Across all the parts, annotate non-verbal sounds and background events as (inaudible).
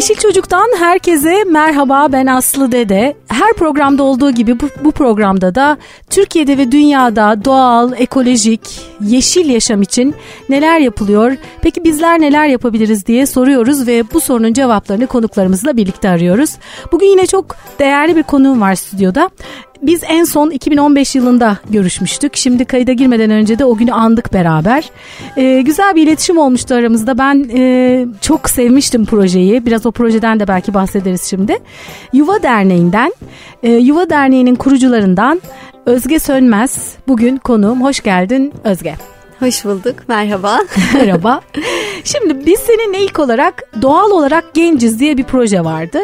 Yeşil Çocuk'tan herkese merhaba ben Aslı Dede. Her programda olduğu gibi bu, bu programda da Türkiye'de ve dünyada doğal, ekolojik, yeşil yaşam için neler yapılıyor? Peki bizler neler yapabiliriz diye soruyoruz ve bu sorunun cevaplarını konuklarımızla birlikte arıyoruz. Bugün yine çok değerli bir konuğum var stüdyoda. Biz en son 2015 yılında görüşmüştük. Şimdi kayıda girmeden önce de o günü andık beraber. Ee, güzel bir iletişim olmuştu aramızda. Ben e, çok sevmiştim projeyi. Biraz o projeden de belki bahsederiz şimdi. Yuva Derneği'nden, e, Yuva Derneği'nin kurucularından Özge Sönmez bugün konuğum. Hoş geldin Özge. Hoş bulduk. Merhaba. (laughs) Merhaba. (laughs) Şimdi biz seninle ilk olarak doğal olarak genciz diye bir proje vardı.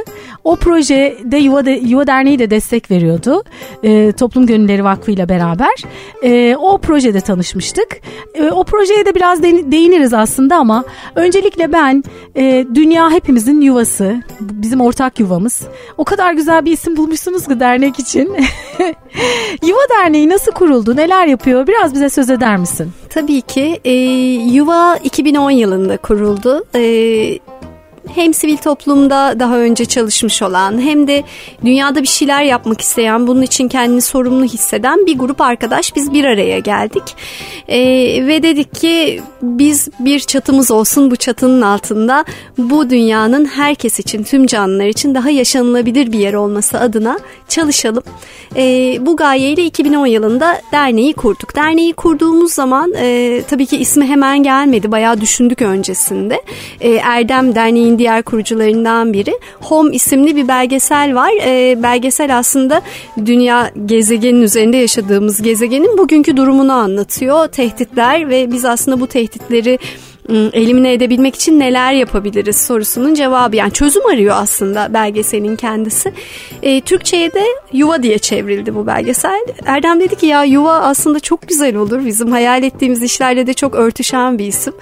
O projede Yuva, de, Yuva Derneği de destek veriyordu. E, Toplum Gönülleri Vakfı ile beraber. E, o projede tanışmıştık. E, o projeye de biraz de, değiniriz aslında ama öncelikle ben e, dünya hepimizin yuvası. Bizim ortak yuvamız. O kadar güzel bir isim bulmuşsunuz ki dernek için. (laughs) Yuva Derneği nasıl kuruldu? Neler yapıyor? Biraz bize söz eder misin? Tabii ki. E, Yuva 2010 yılında kuruldu. E, hem sivil toplumda daha önce çalışmış olan hem de dünyada bir şeyler yapmak isteyen bunun için kendini sorumlu hisseden bir grup arkadaş biz bir araya geldik e, ve dedik ki biz bir çatımız olsun bu çatının altında bu dünyanın herkes için tüm canlılar için daha yaşanılabilir bir yer olması adına çalışalım. E, bu gayeyle 2010 yılında derneği kurduk. Derneği kurduğumuz zaman e, tabii ki ismi hemen gelmedi bayağı düşündük öncesinde. E, Erdem Derneği'nin diğer kurucularından biri. Home isimli bir belgesel var. E, belgesel aslında dünya gezegenin üzerinde yaşadığımız gezegenin bugünkü durumunu anlatıyor. Tehditler ve biz aslında bu tehditleri elimine edebilmek için neler yapabiliriz sorusunun cevabı. Yani çözüm arıyor aslında belgeselin kendisi. E, Türkçe'ye de yuva diye çevrildi bu belgesel. Erdem dedi ki ya yuva aslında çok güzel olur. Bizim hayal ettiğimiz işlerle de çok örtüşen bir isim.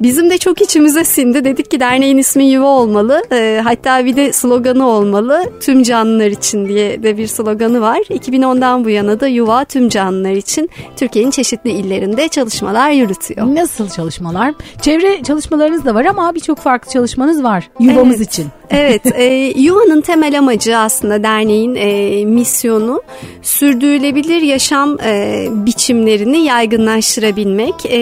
Bizim de çok içimize sindi. Dedik ki derneğin ismi yuva olmalı. E, hatta bir de sloganı olmalı. Tüm canlılar için diye de bir sloganı var. 2010'dan bu yana da yuva tüm canlılar için Türkiye'nin çeşitli illerinde çalışmalar yürütüyor. Nasıl çalışmalar? Çevre çalışmalarınız da var ama birçok farklı çalışmanız var yuvamız evet. için. (laughs) Evet, e, yuvanın temel amacı aslında derneğin e, misyonu sürdürülebilir yaşam e, biçimlerini yaygınlaştırabilmek e,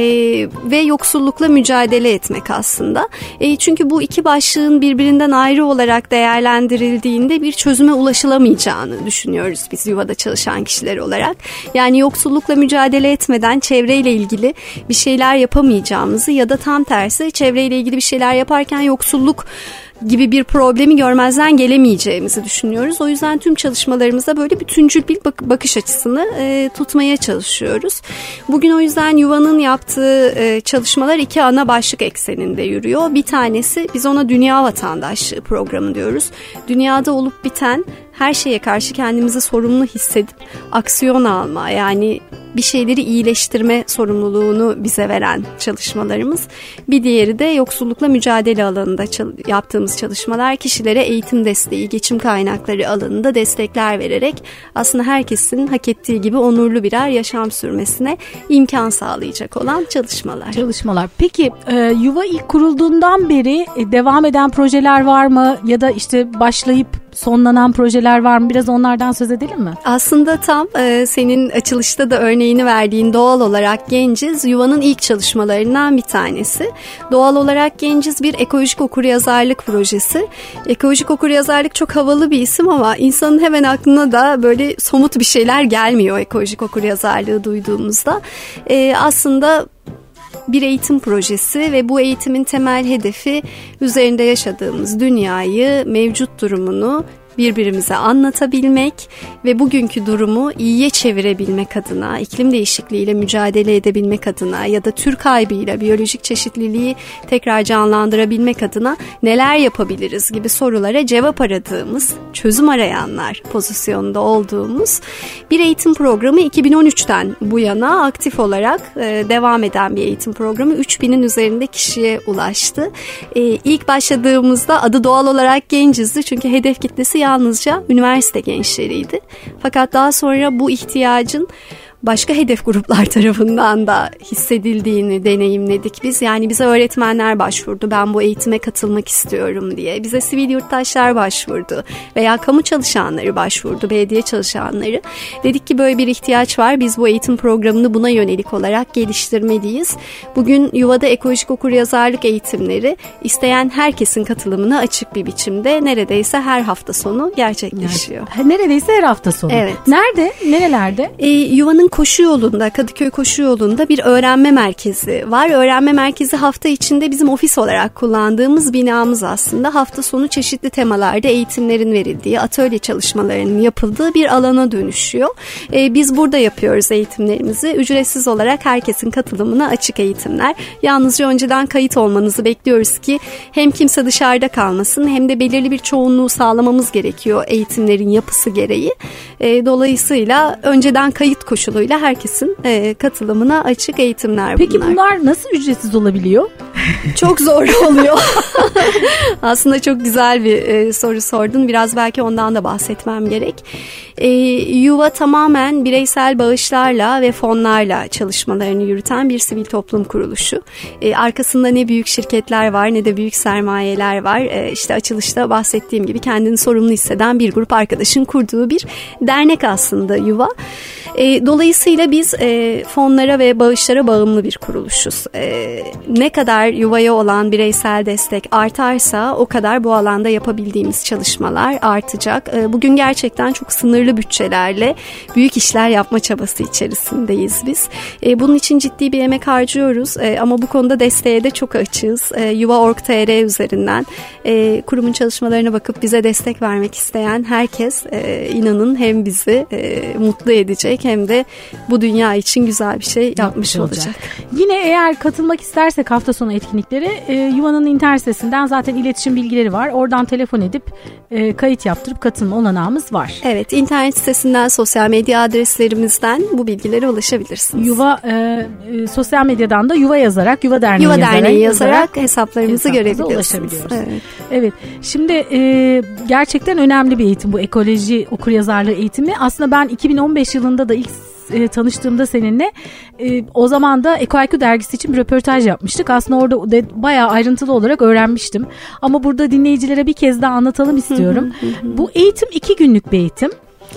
ve yoksullukla mücadele etmek aslında. E, çünkü bu iki başlığın birbirinden ayrı olarak değerlendirildiğinde bir çözüme ulaşılamayacağını düşünüyoruz biz yuvada çalışan kişiler olarak. Yani yoksullukla mücadele etmeden çevreyle ilgili bir şeyler yapamayacağımızı ya da tam tersi çevreyle ilgili bir şeyler yaparken yoksulluk gibi bir problemi görmezden gelemeyeceğimizi düşünüyoruz. O yüzden tüm çalışmalarımızda böyle bütüncül bir bakış açısını e, tutmaya çalışıyoruz. Bugün o yüzden Yuva'nın yaptığı e, çalışmalar iki ana başlık ekseninde yürüyor. Bir tanesi biz ona dünya vatandaşlığı programı diyoruz. Dünyada olup biten her şeye karşı kendimizi sorumlu hissedip aksiyon alma yani bir şeyleri iyileştirme sorumluluğunu bize veren çalışmalarımız. Bir diğeri de yoksullukla mücadele alanında yaptığımız çalışmalar kişilere eğitim desteği, geçim kaynakları alanında destekler vererek aslında herkesin hak ettiği gibi onurlu birer yaşam sürmesine imkan sağlayacak olan çalışmalar. Çalışmalar. Peki e, yuva ilk kurulduğundan beri e, devam eden projeler var mı ya da işte başlayıp sonlanan projeler var mı? Biraz onlardan söz edelim mi? Aslında tam e, senin açılışta da örneğini verdiğin doğal olarak genciz yuvanın ilk çalışmalarından bir tanesi. Doğal olarak genciz bir ekolojik okuryazarlık projesi. Ekolojik okuryazarlık çok havalı bir isim ama insanın hemen aklına da böyle somut bir şeyler gelmiyor ekolojik okuryazarlığı duyduğumuzda. E, aslında bir eğitim projesi ve bu eğitimin temel hedefi üzerinde yaşadığımız dünyayı, mevcut durumunu birbirimize anlatabilmek ve bugünkü durumu iyiye çevirebilmek adına, iklim değişikliğiyle mücadele edebilmek adına ya da tür kaybıyla biyolojik çeşitliliği tekrar canlandırabilmek adına neler yapabiliriz gibi sorulara cevap aradığımız, çözüm arayanlar pozisyonunda olduğumuz bir eğitim programı 2013'ten bu yana aktif olarak e, devam eden bir eğitim programı 3000'in üzerinde kişiye ulaştı. E, ilk başladığımızda adı doğal olarak gencizdi çünkü hedef kitlesi yalnızca üniversite gençleriydi. Fakat daha sonra bu ihtiyacın başka hedef gruplar (laughs) tarafından da hissedildiğini deneyimledik biz. Yani bize öğretmenler başvurdu. Ben bu eğitime katılmak istiyorum diye. Bize sivil yurttaşlar başvurdu veya kamu çalışanları başvurdu, belediye çalışanları. Dedik ki böyle bir ihtiyaç var. Biz bu eğitim programını buna yönelik olarak geliştirmeliyiz. Bugün Yuva'da ekolojik okuryazarlık eğitimleri isteyen herkesin katılımına açık bir biçimde neredeyse her hafta sonu gerçekleşiyor. Neredeyse her hafta sonu. Evet. Nerede? Nerelerde? E, Yuva'nın koşu yolunda, Kadıköy koşu yolunda bir öğrenme merkezi var. Öğrenme merkezi hafta içinde bizim ofis olarak kullandığımız binamız aslında. Hafta sonu çeşitli temalarda eğitimlerin verildiği, atölye çalışmalarının yapıldığı bir alana dönüşüyor. E, biz burada yapıyoruz eğitimlerimizi. Ücretsiz olarak herkesin katılımına açık eğitimler. Yalnızca önceden kayıt olmanızı bekliyoruz ki hem kimse dışarıda kalmasın hem de belirli bir çoğunluğu sağlamamız gerekiyor eğitimlerin yapısı gereği. E, dolayısıyla önceden kayıt koşuluyla herkesin e, katılımına açık eğitimler Peki bunlar. Peki bunlar nasıl ücretsiz olabiliyor? (laughs) Çok zor oluyor. (laughs) Aslında çok güzel bir e, soru sordun. Biraz belki ondan da bahsetmem gerek. E, Yuva tamamen bireysel bağışlarla ve fonlarla çalışmalarını yürüten bir sivil toplum kuruluşu. E, arkasında ne büyük şirketler var ne de büyük sermayeler var. E, işte açılışta bahsettiğim gibi kendini sorumlu hisseden bir grup arkadaşın kurduğu bir dernek aslında Yuva. E, dolayısıyla biz e, fonlara ve bağışlara bağımlı bir kuruluşuz. E, ne kadar yuvaya olan bireysel destek artarsa o kadar bu alanda yapabildiğimiz çalışmalar artacak. E, bugün gerçekten çok sınırlı bütçelerle büyük işler yapma çabası içerisindeyiz biz. E, bunun için ciddi bir emek harcıyoruz e, ama bu konuda desteğe de çok açığız. E, Yuva.org.tr üzerinden e, kurumun çalışmalarına bakıp bize destek vermek isteyen herkes e, inanın hem bizi e, mutlu edecek hem de bu dünya için güzel bir şey yapmış olacak. olacak. Yine eğer katılmak istersek hafta sonu etkinlikleri e, Yuva'nın internet sitesinden zaten iletişim bilgileri var. Oradan telefon edip e, kayıt yaptırıp katılma olanağımız var. Evet internet sitesinden sosyal medya adreslerimizden bu bilgilere ulaşabilirsiniz. Yuva e, e, sosyal medyadan da Yuva yazarak Yuva Derneği, Yuva yazarak, Derneği yazarak hesaplarımızı görebiliyorsunuz. Evet. evet. Şimdi e, gerçekten önemli bir eğitim bu ekoloji okuryazarlığı eğitimi. Aslında ben 2015 yılında da ilk e, tanıştığımda seninle e, o zaman da EcoIQ dergisi için bir röportaj yapmıştık. Aslında orada de, bayağı ayrıntılı olarak öğrenmiştim. Ama burada dinleyicilere bir kez daha anlatalım istiyorum. Bu eğitim iki günlük bir eğitim.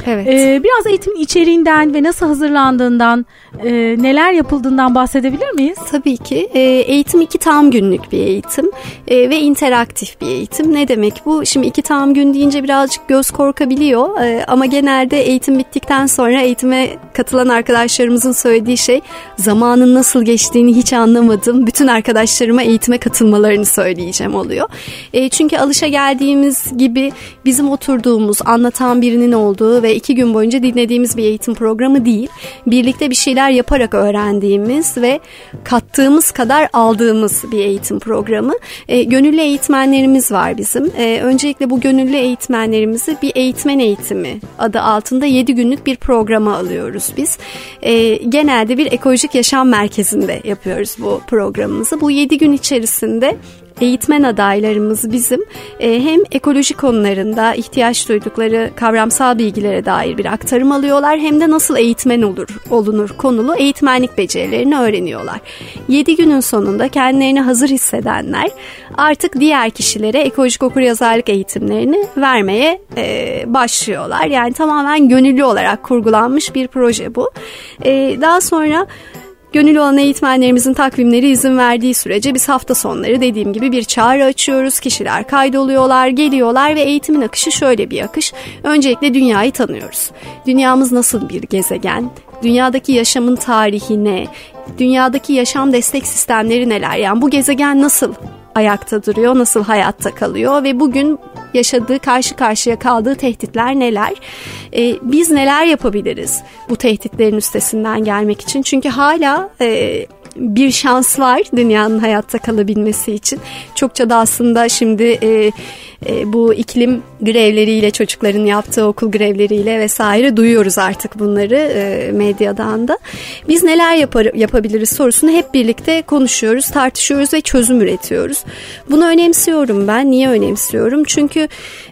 Evet. Ee, biraz eğitimin içeriğinden ve nasıl hazırlandığından, e, neler yapıldığından bahsedebilir miyiz? Tabii ki. E, eğitim iki tam günlük bir eğitim e, ve interaktif bir eğitim. Ne demek bu? Şimdi iki tam gün deyince birazcık göz korkabiliyor e, ama genelde eğitim bittikten sonra eğitime katılan arkadaşlarımızın söylediği şey zamanın nasıl geçtiğini hiç anlamadım. Bütün arkadaşlarıma eğitime katılmalarını söyleyeceğim oluyor. E, çünkü alışa geldiğimiz gibi bizim oturduğumuz, anlatan birinin olduğu ve iki gün boyunca dinlediğimiz bir eğitim programı değil. Birlikte bir şeyler yaparak öğrendiğimiz ve kattığımız kadar aldığımız bir eğitim programı. E, gönüllü eğitmenlerimiz var bizim. E, öncelikle bu gönüllü eğitmenlerimizi bir eğitmen eğitimi adı altında 7 günlük bir programa alıyoruz biz. E, genelde bir ekolojik yaşam merkezinde yapıyoruz bu programımızı. Bu 7 gün içerisinde eğitmen adaylarımız bizim e, hem ekoloji konularında ihtiyaç duydukları kavramsal bilgilere dair bir aktarım alıyorlar hem de nasıl eğitmen olur olunur konulu eğitmenlik becerilerini öğreniyorlar. 7 günün sonunda kendilerini hazır hissedenler artık diğer kişilere ekolojik okuryazarlık eğitimlerini vermeye e, başlıyorlar. Yani tamamen gönüllü olarak kurgulanmış bir proje bu. E, daha sonra Gönüllü olan eğitmenlerimizin takvimleri izin verdiği sürece biz hafta sonları dediğim gibi bir çağrı açıyoruz. Kişiler kaydoluyorlar, geliyorlar ve eğitimin akışı şöyle bir akış. Öncelikle dünyayı tanıyoruz. Dünyamız nasıl bir gezegen? Dünyadaki yaşamın tarihi ne? Dünyadaki yaşam destek sistemleri neler? Yani bu gezegen nasıl ayakta duruyor, nasıl hayatta kalıyor ve bugün yaşadığı, karşı karşıya kaldığı tehditler neler? Ee, biz neler yapabiliriz bu tehditlerin üstesinden gelmek için? Çünkü hala e, bir şans var dünyanın hayatta kalabilmesi için. Çokça da aslında şimdi e, e, bu iklim grevleriyle çocukların yaptığı okul grevleriyle vesaire duyuyoruz artık bunları e, medyadan da. Biz neler yapar, yapabiliriz sorusunu hep birlikte konuşuyoruz, tartışıyoruz ve çözüm üretiyoruz. Bunu önemsiyorum ben. Niye önemsiyorum? Çünkü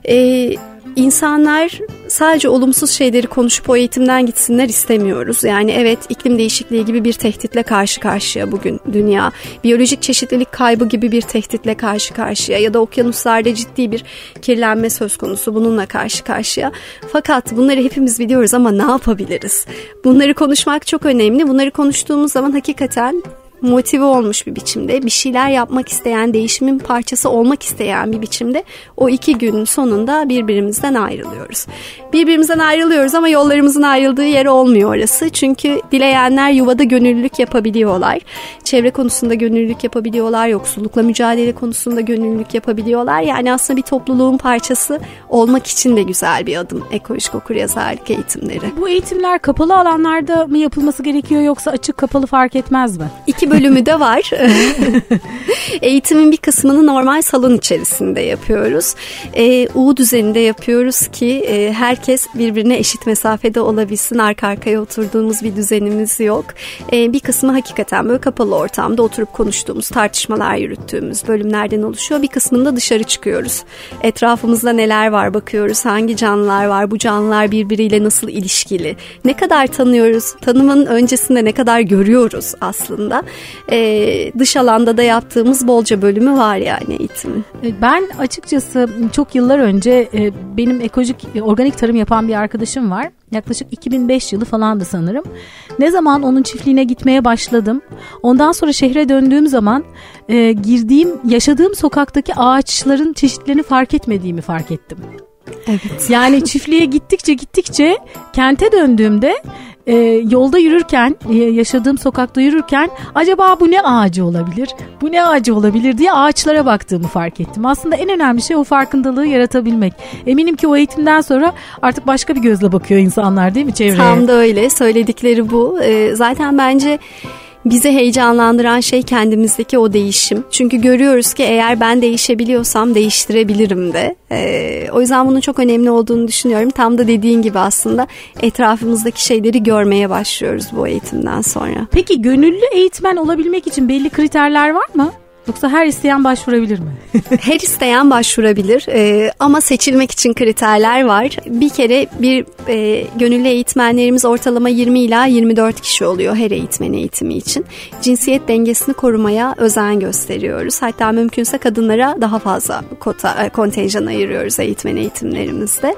e, insanlar sadece olumsuz şeyleri konuşup o eğitimden gitsinler istemiyoruz. Yani evet iklim değişikliği gibi bir tehditle karşı karşıya bugün dünya. Biyolojik çeşitlilik kaybı gibi bir tehditle karşı karşıya ya da okyanuslarda ciddi bir kirlenme söz konusu bununla karşı karşıya. Fakat bunları hepimiz biliyoruz ama ne yapabiliriz? Bunları konuşmak çok önemli. Bunları konuştuğumuz zaman hakikaten motive olmuş bir biçimde bir şeyler yapmak isteyen, değişimin parçası olmak isteyen bir biçimde o iki günün sonunda birbirimizden ayrılıyoruz. Birbirimizden ayrılıyoruz ama yollarımızın ayrıldığı yer olmuyor orası. Çünkü dileyenler yuvada gönüllülük yapabiliyorlar. Çevre konusunda gönüllülük yapabiliyorlar. Yoksullukla mücadele konusunda gönüllülük yapabiliyorlar. Yani aslında bir topluluğun parçası olmak için de güzel bir adım ekolojik okuryazarlık eğitimleri. Bu eğitimler kapalı alanlarda mı yapılması gerekiyor yoksa açık kapalı fark etmez mi? İki bölümü de var. (laughs) Eğitimin bir kısmını normal salon içerisinde yapıyoruz. E, U düzeninde yapıyoruz ki e, herkes birbirine eşit mesafede olabilsin. Arka arkaya oturduğumuz bir düzenimiz yok. E, bir kısmı hakikaten böyle kapalı ortamda oturup konuştuğumuz, tartışmalar yürüttüğümüz bölümlerden oluşuyor. Bir kısmında dışarı çıkıyoruz. Etrafımızda neler var bakıyoruz. Hangi canlılar var? Bu canlılar birbiriyle nasıl ilişkili? Ne kadar tanıyoruz? Tanımın öncesinde ne kadar görüyoruz aslında? E, dış alanda da yaptığımız bolca bölümü var yani eğitimin. E, ben açıkçası çok yıllar önce e, benim ekolojik e, organik tarım yapan bir arkadaşım var. Yaklaşık 2005 yılı falandı sanırım. Ne zaman onun çiftliğine gitmeye başladım. Ondan sonra şehre döndüğüm zaman e, girdiğim, yaşadığım sokaktaki ağaçların çeşitlerini fark etmediğimi fark ettim. Evet. Yani çiftliğe gittikçe gittikçe kente döndüğümde e, yolda yürürken e, yaşadığım sokakta yürürken acaba bu ne ağacı olabilir? Bu ne ağacı olabilir diye ağaçlara baktığımı fark ettim. Aslında en önemli şey o farkındalığı yaratabilmek. Eminim ki o eğitimden sonra artık başka bir gözle bakıyor insanlar değil mi çevreye? Tam da öyle söyledikleri bu. E, zaten bence bizi heyecanlandıran şey kendimizdeki o değişim. Çünkü görüyoruz ki eğer ben değişebiliyorsam değiştirebilirim de. Ee, o yüzden bunun çok önemli olduğunu düşünüyorum. Tam da dediğin gibi aslında etrafımızdaki şeyleri görmeye başlıyoruz bu eğitimden sonra. Peki gönüllü eğitmen olabilmek için belli kriterler var mı? Yoksa her isteyen başvurabilir mi? (laughs) her isteyen başvurabilir ee, ama seçilmek için kriterler var. Bir kere bir e, gönüllü eğitmenlerimiz ortalama 20 ila 24 kişi oluyor her eğitmen eğitimi için. Cinsiyet dengesini korumaya özen gösteriyoruz. Hatta mümkünse kadınlara daha fazla kota, e, kontenjan ayırıyoruz eğitmen eğitimlerimizde.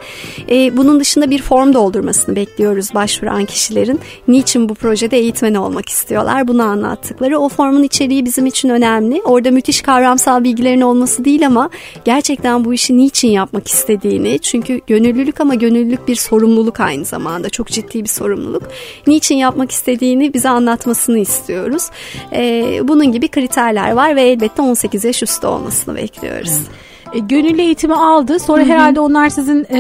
E, bunun dışında bir form doldurmasını bekliyoruz başvuran kişilerin. Niçin bu projede eğitmen olmak istiyorlar bunu anlattıkları. O formun içeriği bizim için önemli. O orada müthiş kavramsal bilgilerin olması değil ama gerçekten bu işi niçin yapmak istediğini çünkü gönüllülük ama gönüllülük bir sorumluluk aynı zamanda çok ciddi bir sorumluluk. Niçin yapmak istediğini bize anlatmasını istiyoruz. Ee, bunun gibi kriterler var ve elbette 18 yaş üstü olmasını bekliyoruz. Evet. E, gönüllü eğitimi aldı. Sonra Hı-hı. herhalde onlar sizin e,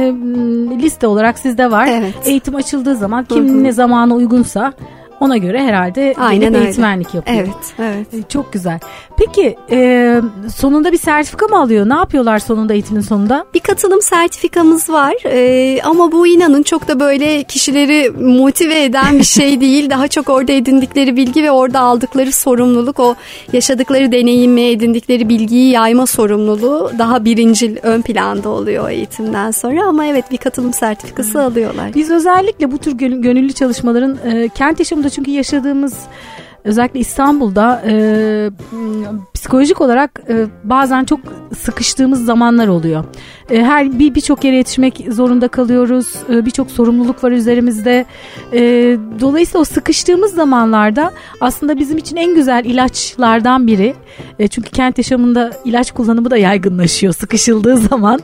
liste olarak sizde var. Evet. Eğitim açıldığı zaman kim Hı-hı. ne zamana uygunsa ona göre herhalde Aynen öyle. eğitmenlik yapıyor. Evet, evet. E, çok güzel. Peki e, sonunda bir sertifika mı alıyor? Ne yapıyorlar sonunda eğitimin sonunda? Bir katılım sertifikamız var e, ama bu inanın çok da böyle kişileri motive eden bir şey (laughs) değil. Daha çok orada edindikleri bilgi ve orada aldıkları sorumluluk, o yaşadıkları deneyimi, edindikleri bilgiyi yayma sorumluluğu daha birincil ön planda oluyor eğitimden sonra. Ama evet bir katılım sertifikası alıyorlar. Biz özellikle bu tür gönüllü çalışmaların e, kent yaşamında İstanbul'da çünkü yaşadığımız özellikle İstanbul'da e, psikolojik olarak e, bazen çok sıkıştığımız zamanlar oluyor. E, her bir birçok yere yetişmek zorunda kalıyoruz. E, birçok sorumluluk var üzerimizde. E, dolayısıyla o sıkıştığımız zamanlarda aslında bizim için en güzel ilaçlardan biri. E, çünkü kent yaşamında ilaç kullanımı da yaygınlaşıyor sıkışıldığı zaman.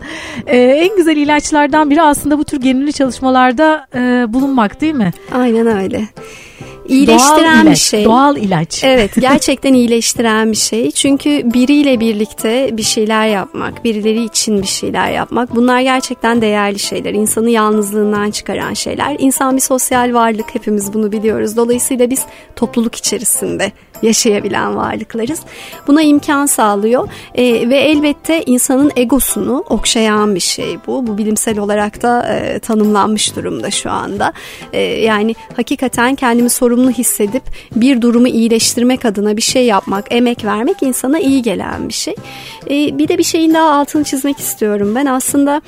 E, en güzel ilaçlardan biri aslında bu tür gönüllü çalışmalarda e, bulunmak değil mi? Aynen öyle iyileştiren doğal ilaç, bir şey. Doğal ilaç. Evet (laughs) gerçekten iyileştiren bir şey. Çünkü biriyle birlikte bir şeyler yapmak, birileri için bir şeyler yapmak bunlar gerçekten değerli şeyler. İnsanı yalnızlığından çıkaran şeyler. İnsan bir sosyal varlık hepimiz bunu biliyoruz. Dolayısıyla biz topluluk içerisinde yaşayabilen varlıklarız. Buna imkan sağlıyor e, ve elbette insanın egosunu okşayan bir şey bu. Bu bilimsel olarak da e, tanımlanmış durumda şu anda. E, yani hakikaten kendimi sorumlu hissedip bir durumu iyileştirmek adına bir şey yapmak, emek vermek insana iyi gelen bir şey. E, bir de bir şeyin daha altını çizmek istiyorum. Ben aslında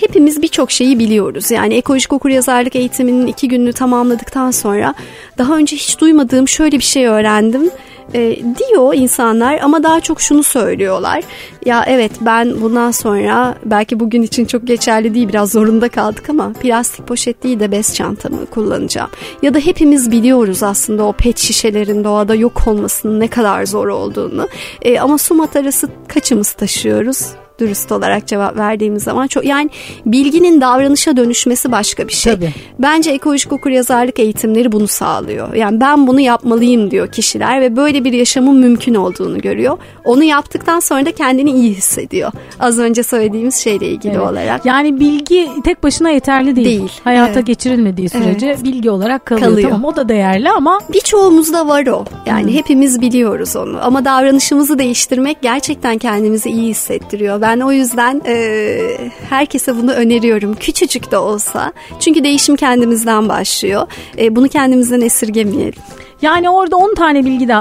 hepimiz birçok şeyi biliyoruz. Yani ekolojik okuryazarlık eğitiminin iki gününü tamamladıktan sonra daha önce hiç duymadığım şöyle bir şey öğrendim e, diyor insanlar ama daha çok şunu söylüyorlar. Ya evet ben bundan sonra belki bugün için çok geçerli değil biraz zorunda kaldık ama plastik poşet değil de bez çantamı kullanacağım. Ya da hepimiz biliyoruz aslında o pet şişelerin doğada yok olmasının ne kadar zor olduğunu. E, ama su matarası kaçımız taşıyoruz? Dürüst olarak cevap verdiğimiz zaman çok yani bilginin davranışa dönüşmesi başka bir şey. Tabii. Bence ekolojik okuryazarlık eğitimleri bunu sağlıyor. Yani ben bunu yapmalıyım diyor kişiler ve böyle bir yaşamın mümkün olduğunu görüyor. Onu yaptıktan sonra da kendini iyi hissediyor. Az önce söylediğimiz şeyle ilgili evet. olarak. Yani bilgi tek başına yeterli değil. Değil. Hayata evet. geçirilmediği sürece evet. bilgi olarak kalıyor. kalıyor. Tamam o da değerli ama birçoğumuzda var o. Yani hmm. hepimiz biliyoruz onu. Ama davranışımızı değiştirmek gerçekten kendimizi iyi hissettiriyor. Ben o yüzden e, herkese bunu öneriyorum. Küçücük de olsa. Çünkü değişim kendimizden başlıyor. E, bunu kendimizden esirgemeyelim. Yani orada 10 tane bilgi de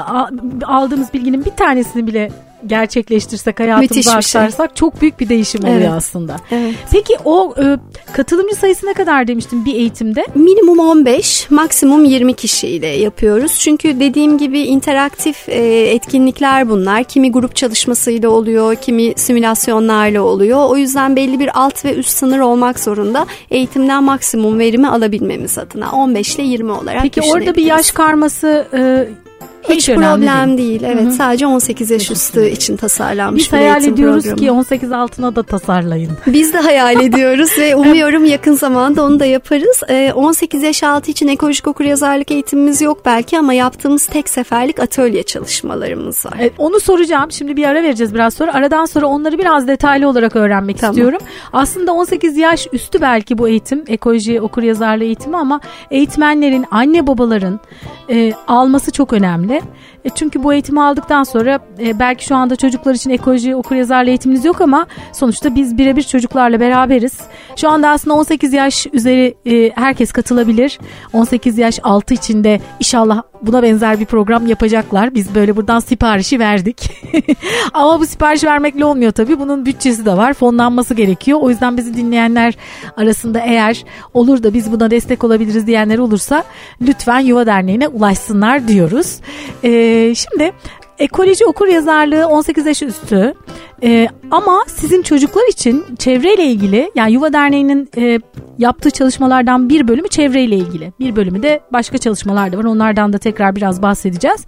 aldığımız bilginin bir tanesini bile gerçekleştirsek hayatımıza şey. aktarsak şey. çok büyük bir değişim evet. oluyor aslında. Evet. Peki o e, katılımcı sayısı ne kadar demiştin bir eğitimde? Minimum 15, maksimum 20 kişiyle yapıyoruz. Çünkü dediğim gibi interaktif e, etkinlikler bunlar. Kimi grup çalışmasıyla oluyor, kimi simülasyonlarla oluyor. O yüzden belli bir alt ve üst sınır olmak zorunda. Eğitimden maksimum verimi alabilmemiz adına 15 ile 20 olarak Peki orada bir yaş karması e, hiç problem değil. değil. Evet Hı-hı. sadece 18 yaş üstü için tasarlanmış Biz bir hayal ediyoruz programı. ki 18 altına da tasarlayın. Biz de hayal (laughs) ediyoruz ve umuyorum yakın zamanda onu da yaparız. 18 ee, yaş altı için ekolojik okuryazarlık eğitimimiz yok belki ama yaptığımız tek seferlik atölye çalışmalarımız var. Evet, onu soracağım. Şimdi bir ara vereceğiz biraz sonra. Aradan sonra onları biraz detaylı olarak öğrenmek tamam. istiyorum. Aslında 18 yaş üstü belki bu eğitim, ekoloji okuryazarlığı eğitimi ama eğitmenlerin, anne babaların e, alması çok önemli. ¿vale? E, çünkü bu eğitimi aldıktan sonra e, belki şu anda çocuklar için ekoloji okur yazarlı eğitimimiz yok ama sonuçta biz birebir çocuklarla beraberiz. Şu anda aslında 18 yaş üzeri e, herkes katılabilir. 18 yaş altı içinde inşallah buna benzer bir program yapacaklar. Biz böyle buradan siparişi verdik. (laughs) ama bu sipariş vermekle olmuyor tabii. Bunun bütçesi de var. Fonlanması gerekiyor. O yüzden bizi dinleyenler arasında eğer olur da biz buna destek olabiliriz diyenler olursa lütfen Yuva Derneği'ne ulaşsınlar diyoruz. Ee, şimdi ekoloji okur yazarlığı 18 yaş üstü ee, ama sizin çocuklar için çevreyle ilgili yani Yuva Derneği'nin e, yaptığı çalışmalardan bir bölümü çevreyle ilgili. Bir bölümü de başka çalışmalar da var. Onlardan da tekrar biraz bahsedeceğiz.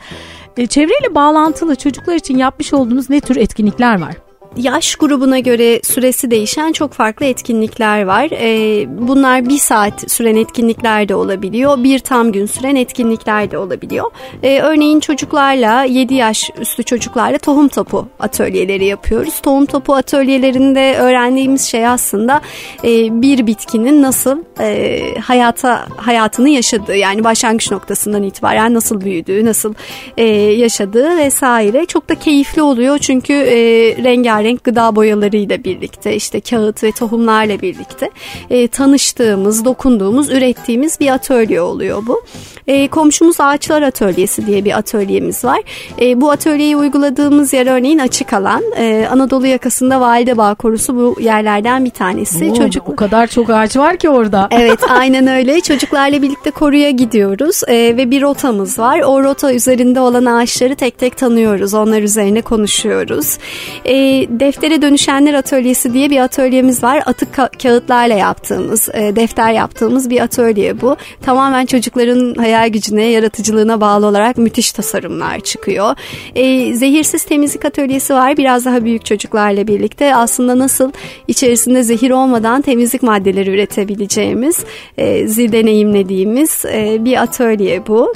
E, çevreyle bağlantılı çocuklar için yapmış olduğunuz ne tür etkinlikler var? Yaş grubuna göre süresi değişen çok farklı etkinlikler var. E, bunlar bir saat süren etkinlikler de olabiliyor. Bir tam gün süren etkinlikler de olabiliyor. E, örneğin çocuklarla 7 yaş üstü çocuklarla tohum topu atölyeleri yapıyoruz. Tohum topu atölyelerinde öğrendiğimiz şey aslında e, bir bitkinin nasıl e, hayata hayatını yaşadığı yani başlangıç noktasından itibaren nasıl büyüdüğü, nasıl e, yaşadığı vesaire. Çok da keyifli oluyor çünkü e, rengarenk rengarenk gıda boyalarıyla birlikte işte kağıt ve tohumlarla birlikte e, tanıştığımız, dokunduğumuz, ürettiğimiz bir atölye oluyor bu. E, komşumuz Ağaçlar Atölyesi diye bir atölyemiz var. E, bu atölyeyi uyguladığımız yer örneğin açık alan. E, Anadolu yakasında Valide Bağ Korusu bu yerlerden bir tanesi. Oo, Çocuk O kadar çok ağaç var ki orada. (laughs) Evet aynen öyle. Çocuklarla birlikte koruya gidiyoruz e, ve bir rotamız var. O rota üzerinde olan ağaçları tek tek tanıyoruz. Onlar üzerine konuşuyoruz. E, Deftere Dönüşenler Atölyesi diye bir atölyemiz var. Atık ka- kağıtlarla yaptığımız, e, defter yaptığımız bir atölye bu. Tamamen çocukların hayal gücüne, yaratıcılığına bağlı olarak müthiş tasarımlar çıkıyor. E, zehirsiz temizlik atölyesi var. Biraz daha büyük çocuklarla birlikte aslında nasıl içerisinde zehir olmadan temizlik maddeleri üretebileceğimiz, e, zil deneyimlediğimiz e, bir atölye bu.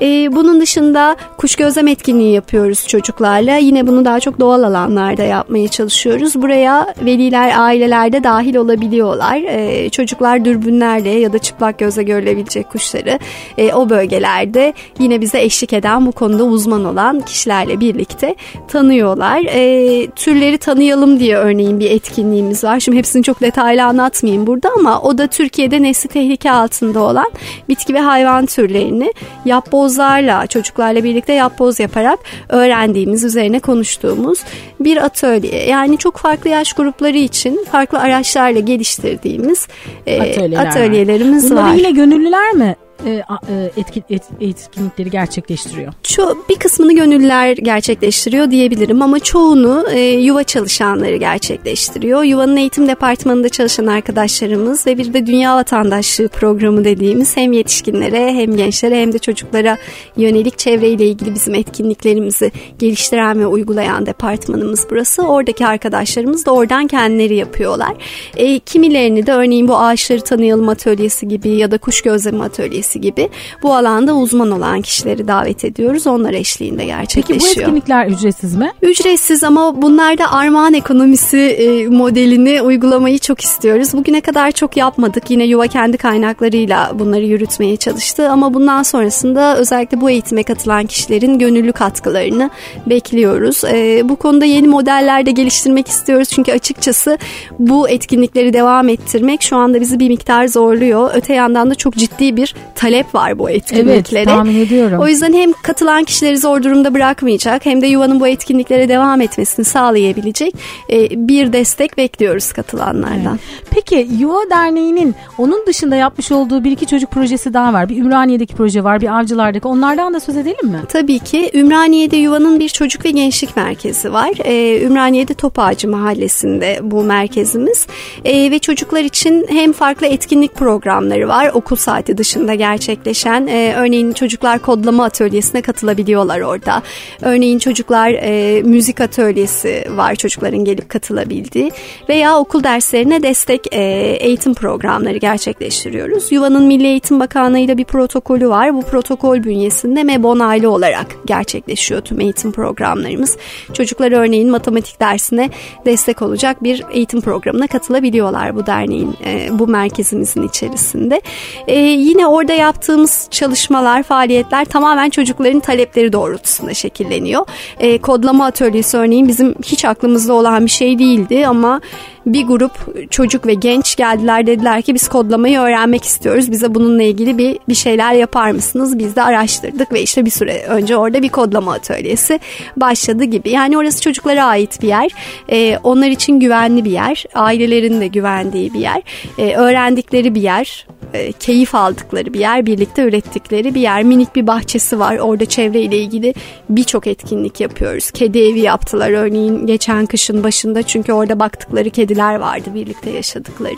E, bunun dışında kuş gözlem etkinliği yapıyoruz çocuklarla. Yine bunu daha çok doğal alanlarda yapmak yapmaya çalışıyoruz. Buraya veliler, aileler de dahil olabiliyorlar. E, çocuklar dürbünlerle ya da çıplak gözle görülebilecek kuşları e, o bölgelerde yine bize eşlik eden bu konuda uzman olan kişilerle birlikte tanıyorlar. E, türleri tanıyalım diye örneğin bir etkinliğimiz var. Şimdi hepsini çok detaylı anlatmayayım burada ama o da Türkiye'de nesli tehlike altında olan bitki ve hayvan türlerini yapbozlarla, çocuklarla birlikte yapboz yaparak öğrendiğimiz, üzerine konuştuğumuz bir atölye. Yani çok farklı yaş grupları için farklı araçlarla geliştirdiğimiz e, Atölyeler var. atölyelerimiz Bunları var. yine gönüllüler mi e, e, etkin, et- etkinlikleri gerçekleştiriyor? Ço bir kısmını gönüllüler gerçekleştiriyor diyebilirim ama çoğunu e, yuva çalışanları gerçekleştiriyor. Yuvanın eğitim departmanında çalışan arkadaşlarımız ve bir de Dünya Vatandaşlığı programı dediğimiz hem yetişkinlere hem gençlere hem de çocuklara yönelik çevreyle ilgili bizim etkinliklerimizi geliştiren ve uygulayan departmanımız burası. Oradaki arkadaşlarımız da oradan kendileri yapıyorlar. E, kimilerini de örneğin bu ağaçları tanıyalım atölyesi gibi ya da kuş gözleme atölyesi gibi bu alanda uzman olan kişileri davet ediyoruz. Onlar eşliğinde Peki bu gerçekleşiyor. etkinlikler ücretsiz mi? Ücretsiz ama bunlarda armağan ekonomisi e, modelini uygulamayı çok istiyoruz. Bugüne kadar çok yapmadık. Yine yuva kendi kaynaklarıyla bunları yürütmeye çalıştı ama bundan sonrasında özellikle bu eğitime katılan kişilerin gönüllü katkılarını bekliyoruz. E, bu konuda yeni modeller de geliştirmek istiyoruz çünkü açıkçası bu etkinlikleri devam ettirmek şu anda bizi bir miktar zorluyor. Öte yandan da çok ciddi bir talep var bu Evet etkinliklere. tahmin ediyorum. O yüzden hem katılan kişileri zor durumda bırakmayacak hem de yuvanın bu etkinliklere devam etmesini sağlayabilecek e, bir destek bekliyoruz katılanlardan. Peki Yuva Derneği'nin onun dışında yapmış olduğu bir iki çocuk projesi daha var. Bir Ümraniye'deki proje var, bir Avcılar'daki. Onlardan da söz edelim mi? Tabii ki Ümraniye'de Yuva'nın bir çocuk ve gençlik merkezi var. Ee, Ümraniye'de Topağacı Mahallesi'nde bu merkezimiz. Ee, ve çocuklar için hem farklı etkinlik programları var okul saati dışında gerçekleşen. Ee, örneğin çocuklar kodlama atölyesine katılabiliyorlar orada. Örneğin çocuklar e, müzik atölyesi var çocukların gelip katılabildiği. Veya okul derslerine destek e, eğitim programları gerçekleştiriyoruz. Yuva'nın Milli Eğitim Bakanlığı ile bir protokolü var. Bu protokol bünyesinde MEB onaylı olarak gerçekleşiyor tüm eğitim programlarımız. Çocuklar örneğin matematik dersine destek olacak bir eğitim programına katılabiliyorlar bu derneğin, e, bu merkezimizin içerisinde. E, yine orada yaptığımız çalışmalar, faaliyetler tamamen çocukların talepleri doğrultusunda şekilleniyor. E, kodlama atölyesi örneğin bizim hiç aklımızda olan bir şey değildi ama bir grup çocuk ve genç geldiler dediler ki biz kodlamayı öğrenmek istiyoruz. Bize bununla ilgili bir bir şeyler yapar mısınız? Biz de araştırdık ve işte bir süre önce orada bir kodlama atölyesi başladı gibi. Yani orası çocuklara ait bir yer. Ee, onlar için güvenli bir yer. Ailelerin de güvendiği bir yer. Ee, öğrendikleri bir yer. Ee, keyif aldıkları bir yer. Birlikte ürettikleri bir yer. Minik bir bahçesi var. Orada çevreyle ilgili birçok etkinlik yapıyoruz. Kedi evi yaptılar örneğin geçen kışın başında çünkü orada baktıkları kediler vardı birlikte yaşadıkları.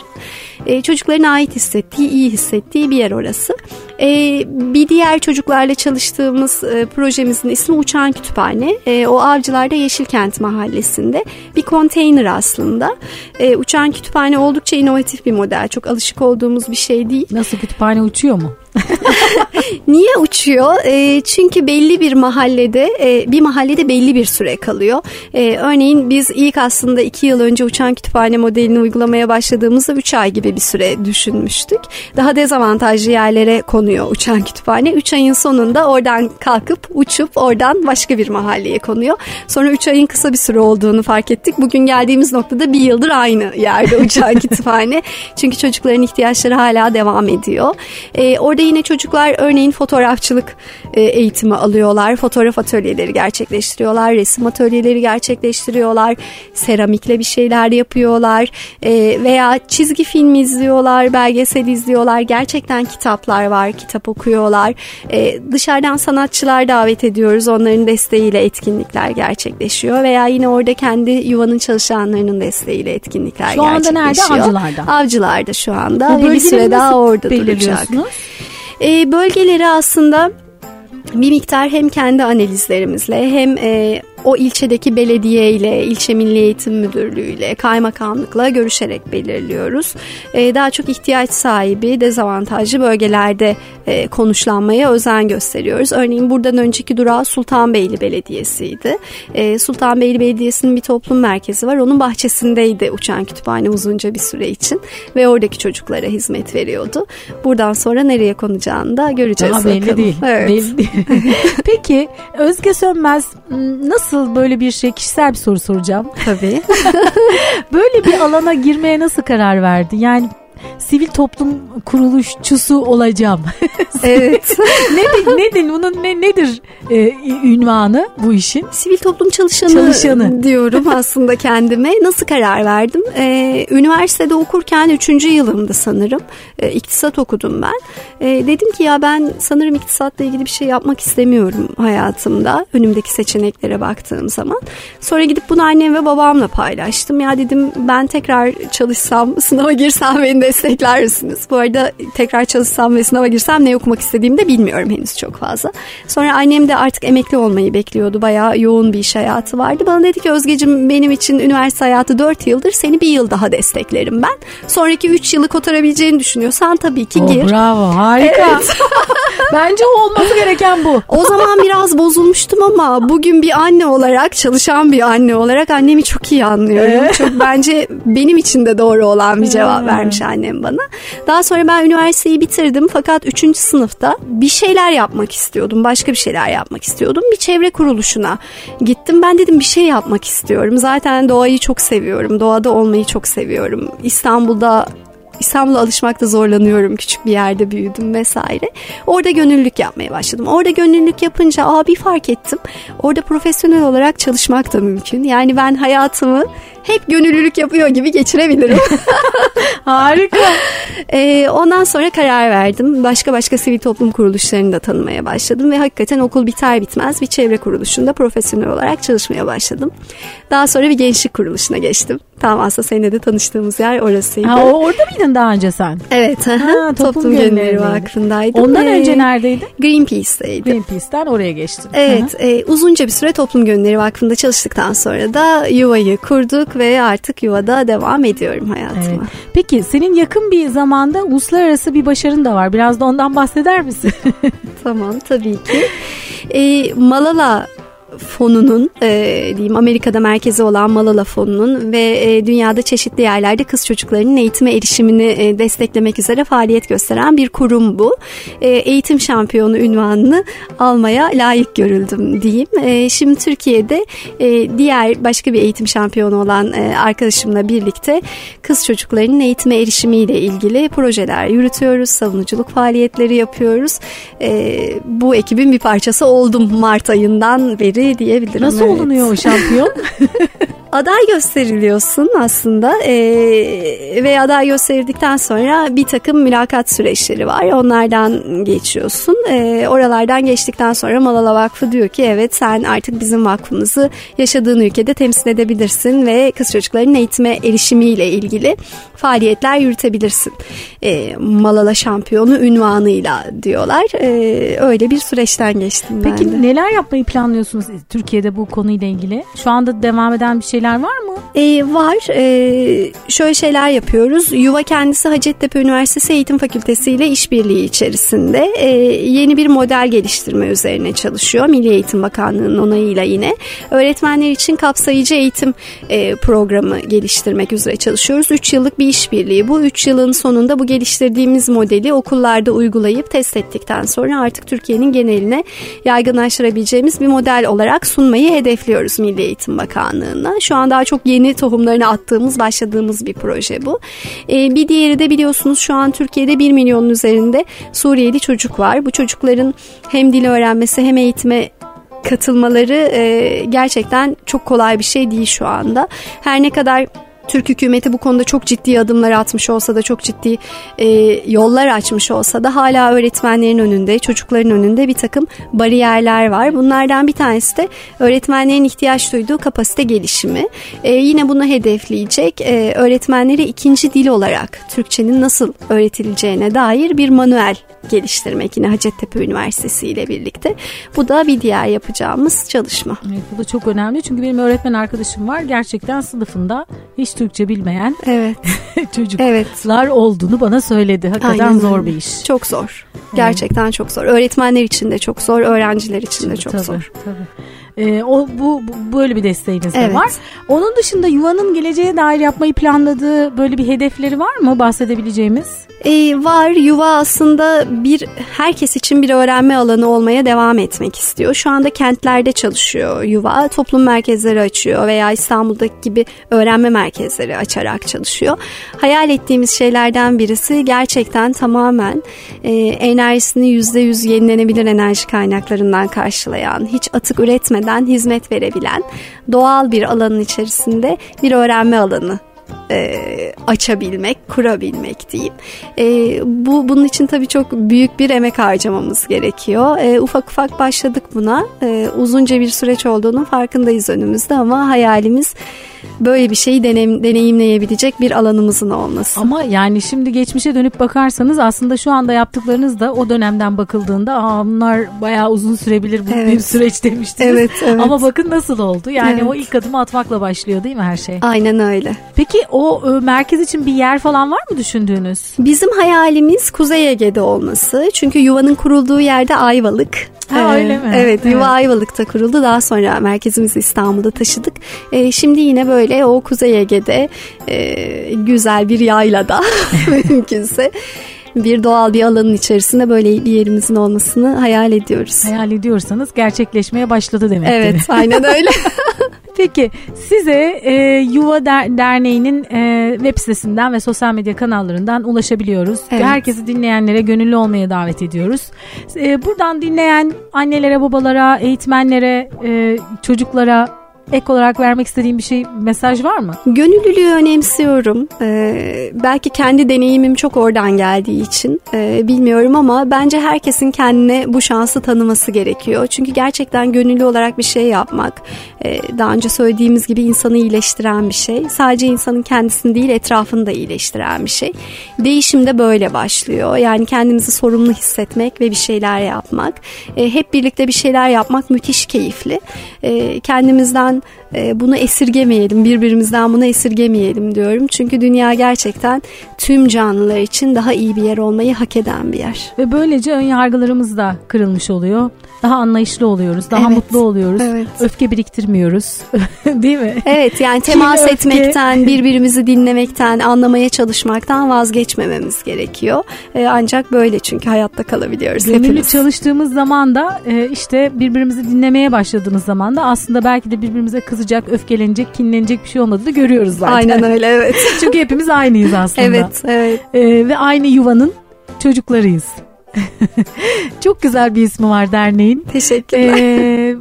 Ee, çocukların ait hissettiği, iyi hissettiği bir yer orası. Ee, bir diğer çocuklarla çalıştığımız e, projemizin ismi Uçan Kütüphane. Ee, o Avcılar'da Yeşilkent Mahallesi'nde bir konteyner aslında. Ee, Uçan Kütüphane oldukça inovatif bir model. Çok alışık olduğumuz bir şey değil. Nasıl kütüphane uçuyor mu? (laughs) Niye uçuyor? E, çünkü belli bir mahallede e, bir mahallede belli bir süre kalıyor. E, örneğin biz ilk aslında iki yıl önce uçan kütüphane modelini uygulamaya başladığımızda 3 ay gibi bir süre düşünmüştük. Daha dezavantajlı yerlere konuyor uçan kütüphane. 3 ayın sonunda oradan kalkıp uçup oradan başka bir mahalleye konuyor. Sonra 3 ayın kısa bir süre olduğunu fark ettik. Bugün geldiğimiz noktada bir yıldır aynı yerde uçan (laughs) kütüphane. Çünkü çocukların ihtiyaçları hala devam ediyor. E, orada yine çocuklar örneğin fotoğrafçılık e, eğitimi alıyorlar. Fotoğraf atölyeleri gerçekleştiriyorlar. Resim atölyeleri gerçekleştiriyorlar. Seramikle bir şeyler yapıyorlar. E, veya çizgi film izliyorlar. Belgesel izliyorlar. Gerçekten kitaplar var. Kitap okuyorlar. E, dışarıdan sanatçılar davet ediyoruz. Onların desteğiyle etkinlikler gerçekleşiyor. Veya yine orada kendi yuvanın çalışanlarının desteğiyle etkinlikler Şu anda nerede? gerçekleşiyor. Avcılar'da. Avcılar'da şu anda. Bu bir süre daha orada duracak. E, bölgeleri aslında bir miktar hem kendi analizlerimizle hem e, o ilçedeki belediye ile, ilçe milli eğitim müdürlüğü ile, kaymakamlıkla görüşerek belirliyoruz. E, daha çok ihtiyaç sahibi, dezavantajlı bölgelerde e, konuşlanmaya özen gösteriyoruz. Örneğin buradan önceki durağı Sultanbeyli Belediyesi'ydi. E, Sultanbeyli Belediyesi'nin bir toplum merkezi var. Onun bahçesindeydi uçan kütüphane uzunca bir süre için ve oradaki çocuklara hizmet veriyordu. Buradan sonra nereye konacağını da göreceğiz. Daha belli bakalım. değil. Evet. Belli değil. (laughs) Peki Özge Sönmez m, nasıl böyle bir şey kişisel bir soru soracağım. Tabii. (laughs) Böyle bir alana girmeye nasıl karar verdi? Yani sivil toplum kuruluşçusu olacağım. (laughs) evet. (laughs) nedir, nedir bunun ne, nedir e, ünvanı bu işin? Sivil toplum çalışanı, çalışanı. diyorum aslında kendime. Nasıl karar verdim? Ee, üniversitede okurken 3. yılımdı sanırım. Ee, iktisat okudum ben. Ee, dedim ki ya ben sanırım iktisatla ilgili bir şey yapmak istemiyorum hayatımda. Önümdeki seçeneklere baktığım zaman. Sonra gidip bunu annem ve babamla paylaştım. Ya dedim ben tekrar çalışsam, (laughs) sınava girsem beni destekler misiniz? Bu arada tekrar çalışsam ve sınava girsem ne okumak istediğimi de bilmiyorum henüz çok fazla. Sonra annem de artık emekli olmayı bekliyordu. Bayağı yoğun bir iş hayatı vardı. Bana dedi ki Özgeciğim benim için üniversite hayatı 4 yıldır seni bir yıl daha desteklerim ben. Sonraki 3 yılı kotarabileceğini düşünüyorsan tabii ki oh, gir. Bravo harika. Evet. (laughs) Bence olması gereken bu. O zaman biraz bozulmuştum ama bugün bir anne olarak çalışan bir anne olarak annemi çok iyi anlıyorum. Çok bence benim için de doğru olan bir cevap vermiş annem bana. Daha sonra ben üniversiteyi bitirdim fakat 3. sınıfta bir şeyler yapmak istiyordum. Başka bir şeyler yapmak istiyordum. Bir çevre kuruluşuna gittim. Ben dedim bir şey yapmak istiyorum. Zaten doğayı çok seviyorum. Doğada olmayı çok seviyorum. İstanbul'da İstanbul'a alışmakta zorlanıyorum. Küçük bir yerde büyüdüm vesaire. Orada gönüllülük yapmaya başladım. Orada gönüllülük yapınca aa bir fark ettim. Orada profesyonel olarak çalışmak da mümkün. Yani ben hayatımı hep gönüllülük yapıyor gibi geçirebilirim. (laughs) Harika. Ee, ondan sonra karar verdim. Başka başka sivil toplum kuruluşlarını da tanımaya başladım ve hakikaten okul biter bitmez bir çevre kuruluşunda profesyonel olarak çalışmaya başladım. Daha sonra bir gençlik kuruluşuna geçtim. Tam aslında seninle de tanıştığımız yer orasıydı. Ha, orada mıydın daha önce sen? Evet. Ha, toplum, toplum Gönülleri Vakfı'ndaydım. Ondan ee, önce neredeydin? Greenpeace'teydim. Greenpeace'ten oraya geçtin. Evet. E, uzunca bir süre Toplum Gönülleri Vakfı'nda çalıştıktan sonra da yuvayı kurduk ve artık yuvada devam ediyorum hayatıma. Evet. Peki senin yakın bir zamanda uluslararası bir başarın da var. Biraz da ondan bahseder misin? (laughs) tamam tabii ki. E, Malala fonunun e, diyeyim Amerika'da merkezi olan Malala fonunun ve e, dünyada çeşitli yerlerde kız çocuklarının eğitime erişimini e, desteklemek üzere faaliyet gösteren bir kurum bu. E, eğitim şampiyonu ünvanını almaya layık görüldüm diyeyim. E, şimdi Türkiye'de e, diğer başka bir eğitim şampiyonu olan e, arkadaşımla birlikte kız çocuklarının eğitime erişimiyle ilgili projeler yürütüyoruz. Savunuculuk faaliyetleri yapıyoruz. E, bu ekibin bir parçası oldum Mart ayından beri diyebilirim. Nasıl evet. olunuyor şampiyon? (laughs) aday gösteriliyorsun aslında e, ve aday gösterildikten sonra bir takım mülakat süreçleri var. Onlardan geçiyorsun. E, oralardan geçtikten sonra Malala Vakfı diyor ki evet sen artık bizim vakfımızı yaşadığın ülkede temsil edebilirsin ve kız çocukların eğitime erişimiyle ilgili faaliyetler yürütebilirsin. E, Malala şampiyonu ünvanıyla diyorlar. E, öyle bir süreçten geçtim Peki ben de. neler yapmayı planlıyorsunuz Türkiye'de bu konuyla ilgili? Şu anda devam eden bir şeyler şeyler var mı? E, var. E, şöyle şeyler yapıyoruz. Yuva kendisi Hacettepe Üniversitesi Eğitim Fakültesi ile işbirliği içerisinde e, yeni bir model geliştirme üzerine çalışıyor. Milli Eğitim Bakanlığı'nın onayıyla yine. Öğretmenler için kapsayıcı eğitim e, programı geliştirmek üzere çalışıyoruz. 3 yıllık bir işbirliği. Bu 3 yılın sonunda bu geliştirdiğimiz modeli okullarda uygulayıp test ettikten sonra artık Türkiye'nin geneline yaygınlaştırabileceğimiz bir model olarak sunmayı hedefliyoruz Milli Eğitim Bakanlığı'na. Şu an daha çok yeni tohumlarını attığımız, başladığımız bir proje bu. E, bir diğeri de biliyorsunuz şu an Türkiye'de 1 milyonun üzerinde Suriyeli çocuk var. Bu çocukların hem dil öğrenmesi hem eğitime katılmaları e, gerçekten çok kolay bir şey değil şu anda. Her ne kadar Türk hükümeti bu konuda çok ciddi adımlar atmış olsa da çok ciddi e, yollar açmış olsa da hala öğretmenlerin önünde, çocukların önünde bir takım bariyerler var. Bunlardan bir tanesi de öğretmenlerin ihtiyaç duyduğu kapasite gelişimi. E, yine bunu hedefleyecek e, öğretmenleri ikinci dil olarak Türkçenin nasıl öğretileceğine dair bir manuel geliştirmek yine Hacettepe Üniversitesi ile birlikte. Bu da bir diğer yapacağımız çalışma. Evet, bu da çok önemli çünkü benim öğretmen arkadaşım var gerçekten sınıfında hiç Türkçe bilmeyen evet. (laughs) çocuklar evet. olduğunu bana söyledi. Hakikaten Aynen. zor bir iş. Çok zor. Gerçekten evet. çok zor. Öğretmenler için de çok zor, öğrenciler için de çok tabii, zor. Tabii. Ee, o bu, bu böyle bir desteğiniz evet. de var. Onun dışında yuvanın geleceğe dair yapmayı planladığı böyle bir hedefleri var mı bahsedebileceğimiz? Ee, var yuva aslında bir herkes için bir öğrenme alanı olmaya devam etmek istiyor. Şu anda kentlerde çalışıyor yuva. Toplum merkezleri açıyor veya İstanbul'daki gibi öğrenme merkezleri açarak çalışıyor. Hayal ettiğimiz şeylerden birisi gerçekten tamamen e, enerjisini %100 yenilenebilir enerji kaynaklarından karşılayan, hiç atık üretmeden hizmet verebilen doğal bir alanın içerisinde bir öğrenme alanı e, açabilmek, kurabilmek diyeyim. E, bu bunun için tabii çok büyük bir emek harcamamız gerekiyor. E, ufak ufak başladık buna. E, uzunca bir süreç olduğunun farkındayız önümüzde ama hayalimiz böyle bir şeyi deneyim, deneyimleyebilecek bir alanımızın olması. Ama yani şimdi geçmişe dönüp bakarsanız aslında şu anda yaptıklarınız da o dönemden bakıldığında Aa, bunlar bayağı uzun sürebilir bu evet. bir süreç demiştiniz. Evet, evet. Ama bakın nasıl oldu. Yani evet. o ilk adımı atmakla başlıyor değil mi her şey? Aynen öyle. Peki o e, merkez için bir yer falan var mı düşündüğünüz? Bizim hayalimiz Kuzey Ege'de olması. Çünkü yuvanın kurulduğu yerde Ayvalık. Ha, öyle mi? Evet, evet, Yuva Ayvalık'ta kuruldu. Daha sonra merkezimizi İstanbul'da taşıdık. E, şimdi yine böyle o Kuzey Ege'de e, güzel bir yaylada (laughs) mümkünse bir doğal bir alanın içerisinde böyle bir yerimizin olmasını hayal ediyoruz. Hayal ediyorsanız gerçekleşmeye başladı demek. Evet, aynen (laughs) öyle. Peki size e, Yuva Der- Derneği'nin e, web sitesinden ve sosyal medya kanallarından ulaşabiliyoruz. Evet. Herkesi dinleyenlere gönüllü olmaya davet ediyoruz. E, buradan dinleyen annelere, babalara, eğitmenlere, e, çocuklara ek olarak vermek istediğim bir şey mesaj var mı? Gönüllülüğü önemsiyorum. Ee, belki kendi deneyimim çok oradan geldiği için e, bilmiyorum ama bence herkesin kendine bu şansı tanıması gerekiyor. Çünkü gerçekten gönüllü olarak bir şey yapmak e, daha önce söylediğimiz gibi insanı iyileştiren bir şey. Sadece insanın kendisini değil etrafını da iyileştiren bir şey. Değişim de böyle başlıyor. Yani kendimizi sorumlu hissetmek ve bir şeyler yapmak. E, hep birlikte bir şeyler yapmak müthiş keyifli. E, kendimizden yüzden e, bunu esirgemeyelim, birbirimizden bunu esirgemeyelim diyorum. Çünkü dünya gerçekten tüm canlılar için daha iyi bir yer olmayı hak eden bir yer. Ve böylece ön yargılarımız da kırılmış oluyor. Daha anlayışlı oluyoruz, daha evet, mutlu oluyoruz. Evet. Öfke biriktirmiyoruz. (laughs) Değil mi? Evet yani temas Kim etmekten, öfke... birbirimizi dinlemekten, anlamaya çalışmaktan vazgeçmememiz gerekiyor. Ee, ancak böyle çünkü hayatta kalabiliyoruz Gönüllü hepimiz. çalıştığımız zaman da e, işte birbirimizi dinlemeye başladığımız zaman da aslında belki de birbirimize kızacak, öfkelenecek, kinlenecek bir şey olmadığını görüyoruz zaten. Aynen öyle evet. (laughs) çünkü hepimiz aynıyız aslında. Evet, evet. Ee, ve aynı yuvanın çocuklarıyız. (laughs) Çok güzel bir ismi var derneğin. Teşekkürler. Ee,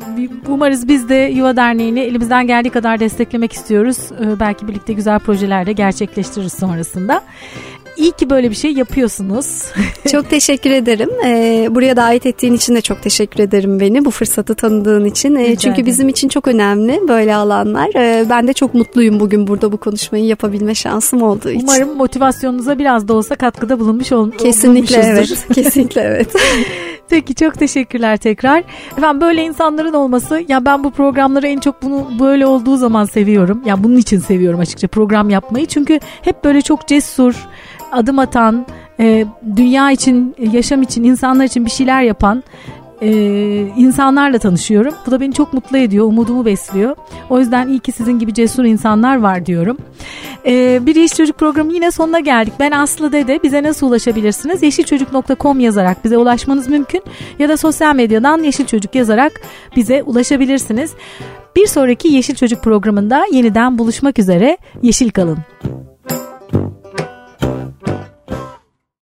umarız biz de Yuva Derneği'ni elimizden geldiği kadar desteklemek istiyoruz. Ee, belki birlikte güzel projeler de gerçekleştiririz sonrasında. İyi ki böyle bir şey yapıyorsunuz. (laughs) çok teşekkür ederim. Ee, buraya davet ettiğin için de çok teşekkür ederim beni. Bu fırsatı tanıdığın için. Ee, çünkü bizim için çok önemli böyle alanlar. Ee, ben de çok mutluyum bugün burada bu konuşmayı yapabilme şansım olduğu için. Umarım motivasyonunuza biraz da olsa katkıda bulunmuş ol Kesinlikle (laughs) evet. Kesinlikle evet. (laughs) Peki çok teşekkürler tekrar. Efendim böyle insanların olması ya ben bu programları en çok bunu böyle olduğu zaman seviyorum. Ya yani bunun için seviyorum açıkça program yapmayı. Çünkü hep böyle çok cesur, adım atan, e, dünya için, yaşam için, insanlar için bir şeyler yapan e, insanlarla tanışıyorum. Bu da beni çok mutlu ediyor, umudumu besliyor. O yüzden iyi ki sizin gibi cesur insanlar var diyorum. E, bir Yeşil Çocuk programı yine sonuna geldik. Ben Aslı Dede. Bize nasıl ulaşabilirsiniz? Yeşilçocuk.com yazarak bize ulaşmanız mümkün. Ya da sosyal medyadan Yeşil Çocuk yazarak bize ulaşabilirsiniz. Bir sonraki Yeşil Çocuk programında yeniden buluşmak üzere. Yeşil kalın.